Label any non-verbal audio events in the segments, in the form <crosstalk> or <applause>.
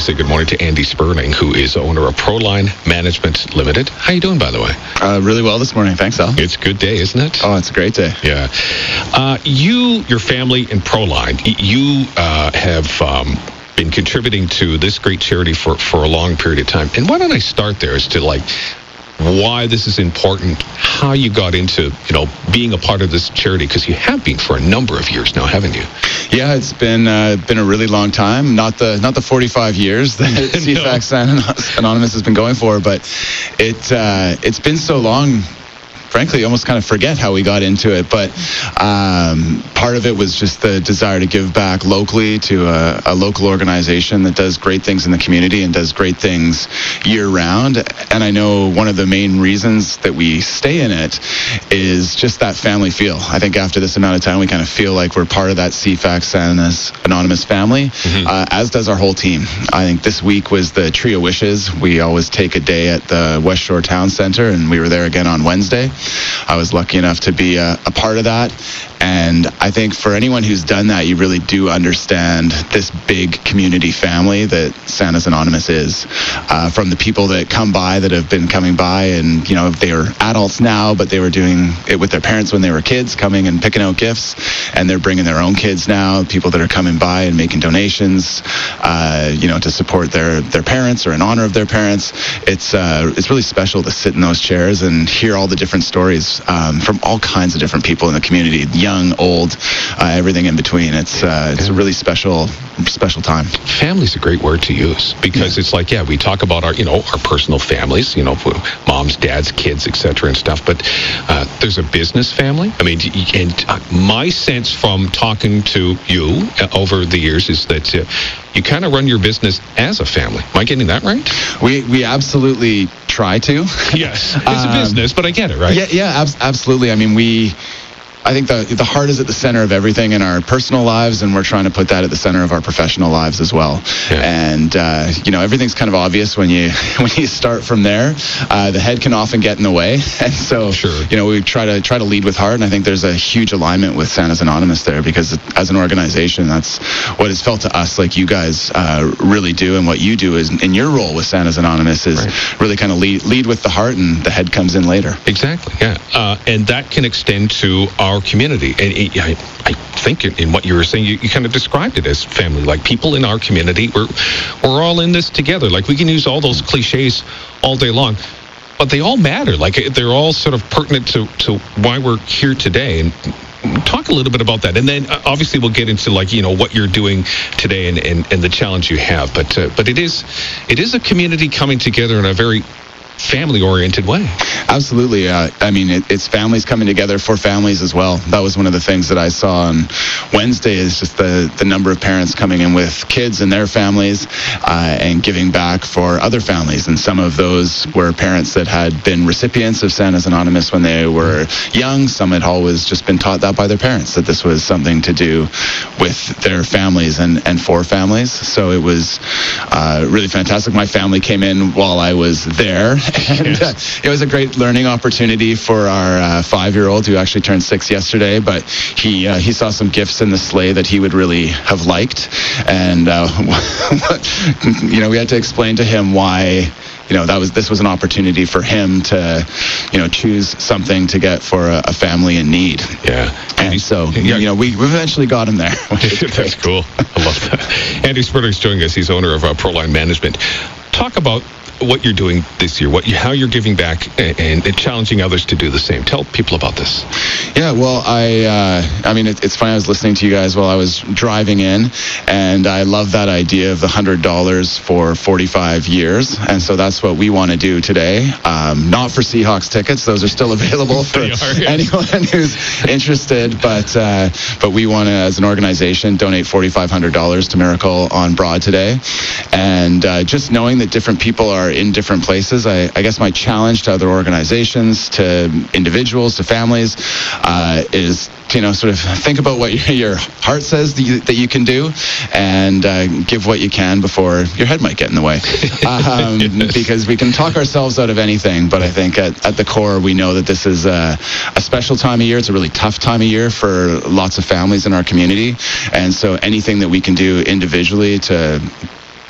to say good morning to Andy Spurling, who is owner of Proline Management Limited. How you doing, by the way? Uh, really well this morning. Thanks, Al. It's a good day, isn't it? Oh, it's a great day. Yeah. Uh, you, your family, and Proline, you uh, have um, been contributing to this great charity for, for a long period of time. And why don't I start there as to like why this is important, how you got into, you know, being a part of this charity because you have been for a number of years now, haven't you? Yeah, it's been uh, been a really long time. Not the not the 45 years that <laughs> CFAX Anonymous has been going for, but it uh, it's been so long frankly almost kind of forget how we got into it. But um, part of it was just the desire to give back locally to a, a, local organization that does great things in the community and does great things year round. And I know one of the main reasons that we stay in it is just that family feel. I think after this amount of time, we kind of feel like we're part of that CFAX Anonymous family, mm-hmm. uh, as does our whole team. I think this week was the Tree of Wishes. We always take a day at the West Shore Town Center, and we were there again on Wednesday. I was lucky enough to be a, a part of that. And I think for anyone who's done that, you really do understand this big community family that Santa's Anonymous is. Uh, from the people that come by that have been coming by, and you know they are adults now, but they were doing it with their parents when they were kids, coming and picking out gifts, and they're bringing their own kids now. People that are coming by and making donations, uh, you know, to support their their parents or in honor of their parents. It's uh, it's really special to sit in those chairs and hear all the different stories um, from all kinds of different people in the community. Young old, uh, everything in between. It's uh, it's a really special special time. Family's a great word to use because yeah. it's like yeah, we talk about our you know our personal families, you know, moms, dads, kids, etc. and stuff. But uh, there's a business family. I mean, and uh, my sense from talking to you uh, over the years is that uh, you kind of run your business as a family. Am I getting that right? We we absolutely try to. Yes, it's a um, business, but I get it, right? Yeah, yeah, ab- absolutely. I mean, we I think the the heart is at the center of everything in our personal lives, and we're trying to put that at the center of our professional lives as well. Yeah. And uh, you know, everything's kind of obvious when you <laughs> when you start from there. Uh, the head can often get in the way, <laughs> and so sure. you know we try to try to lead with heart. And I think there's a huge alignment with Santa's Anonymous there because as an organization, that's what has felt to us like you guys uh, really do, and what you do is in your role with Santa's Anonymous is right. really kind of lead lead with the heart, and the head comes in later. Exactly. Yeah, uh, and that can extend to our our community. And it, I, I think in what you were saying, you, you kind of described it as family. Like people in our community, we're we're all in this together. Like we can use all those cliches all day long, but they all matter. Like they're all sort of pertinent to to why we're here today. And talk a little bit about that and then uh, obviously we'll get into like you know what you're doing today and, and, and the challenge you have but uh, but it is it is a community coming together in a very family oriented way. Absolutely. Uh, I mean, it, it's families coming together for families as well. That was one of the things that I saw on Wednesday is just the, the number of parents coming in with kids and their families uh, and giving back for other families. And some of those were parents that had been recipients of Santa's Anonymous when they were young. Some had always just been taught that by their parents, that this was something to do with their families and, and for families. So it was uh, really fantastic. My family came in while I was there <laughs> and uh, it was a great learning opportunity for our uh, five-year-old who actually turned six yesterday. But he uh, he saw some gifts in the sleigh that he would really have liked, and uh, <laughs> you know we had to explain to him why you know that was this was an opportunity for him to you know choose something to get for a, a family in need. Yeah. And so yeah. you know we, we eventually got him there. <laughs> That's cool. I love that. Andy Spurling's joining us. He's owner of uh, proline management. Talk about what you're doing this year, what you, how you're giving back, and, and, challenging others to do the same. Tell people about this. Yeah, well, I uh, I mean, it, it's funny. I was listening to you guys while I was driving in, and I love that idea of the hundred dollars for 45 years, and so that's what we want to do today. Um, not for Seahawks tickets; those are still <laughs> available <laughs> for are, yes. anyone who's interested. But uh, but we want to, as an organization, donate $4,500 to Miracle on Broad today, and uh, just knowing that different people are are in different places. I, I, guess my challenge to other organizations, to individuals, to families, uh, is you know sort of think about what <laughs> your, your heart says that you, that you, can do, and uh, give what you can before your head might get in the way. <laughs> Um. Because we can talk ourselves out of anything, but I think at, at the core we know that this is a, a special time of year. It's a really tough time of year for lots of families in our community, and so anything that we can do individually to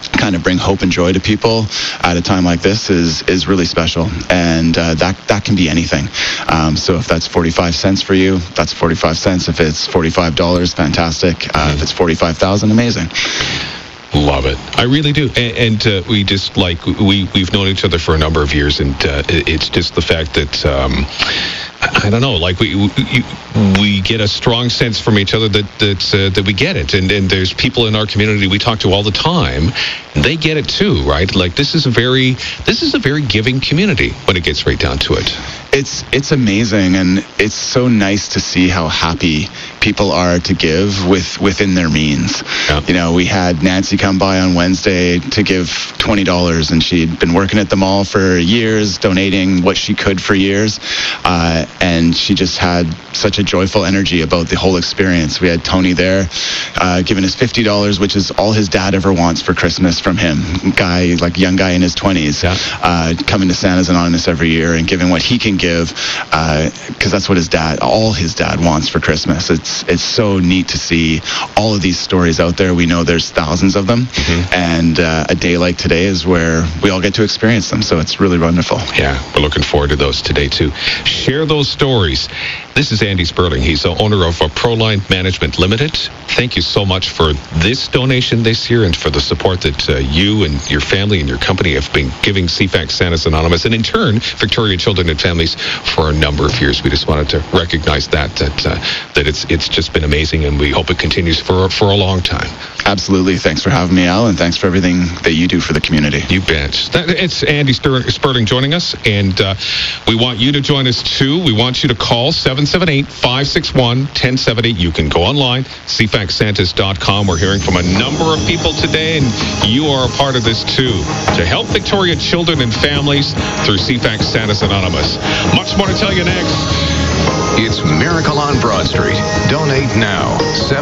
kind of bring hope and joy to people at a time like this is is really special, and uh, that that can be anything. Um, so if that's 45 cents for you, that's 45 cents. If it's 45 dollars, fantastic. Uh, if it's 45,000, amazing. Love it. I really do. And, and uh, we just like we we've known each other for a number of years, and uh, it's just the fact that. Um, I don't know. Like we, we we get a strong sense from each other that that uh, that we get it, and and there's people in our community we talk to all the time. They get it too, right? Like this is a very this is a very giving community when it gets right down to it. It's it's amazing, and it's so nice to see how happy people are to give with within their means. Yeah. You know, we had Nancy come by on Wednesday to give twenty dollars, and she'd been working at the mall for years, donating what she could for years. Uh, and she just had such a joyful energy about the whole experience. We had Tony there, uh, giving us fifty dollars, which is all his dad ever wants for Christmas from him. Guy, like young guy in his twenties, Yeah. uh, coming to Santa's Anonymous every year and giving what he can give, because that's what his dad, all his dad wants for Christmas. It's it's so neat to see all of these stories out there. We know there's thousands of them, and uh, a day like today is where we all get to experience them. So it's really wonderful. Yeah, we're looking forward to those today too. Share those stories. This is Andy Spurling. He's the owner of uh, Proline Management Limited. Thank you so much for this donation this year and for the support that uh, you and your family and your company have been giving CFAX Santa's Anonymous and in turn Victoria Children and Families for a number of years. We just wanted to recognize that that uh, that it's it's just been amazing and we hope it continues for for a long time. Absolutely. Thanks for having me, Al, and thanks for everything that you do for the community. You bet. That- It's Andy Spurling joining us, and uh, we want you to join us too. We want you to call 778-561-1070. You can go online, cfaxsantas.com. We're hearing from a number of people today, and you are a part of this too, to help Victoria children and families through CFAX Santas Anonymous. Much more to tell you next. It's Miracle on Broad Street. Donate now. 7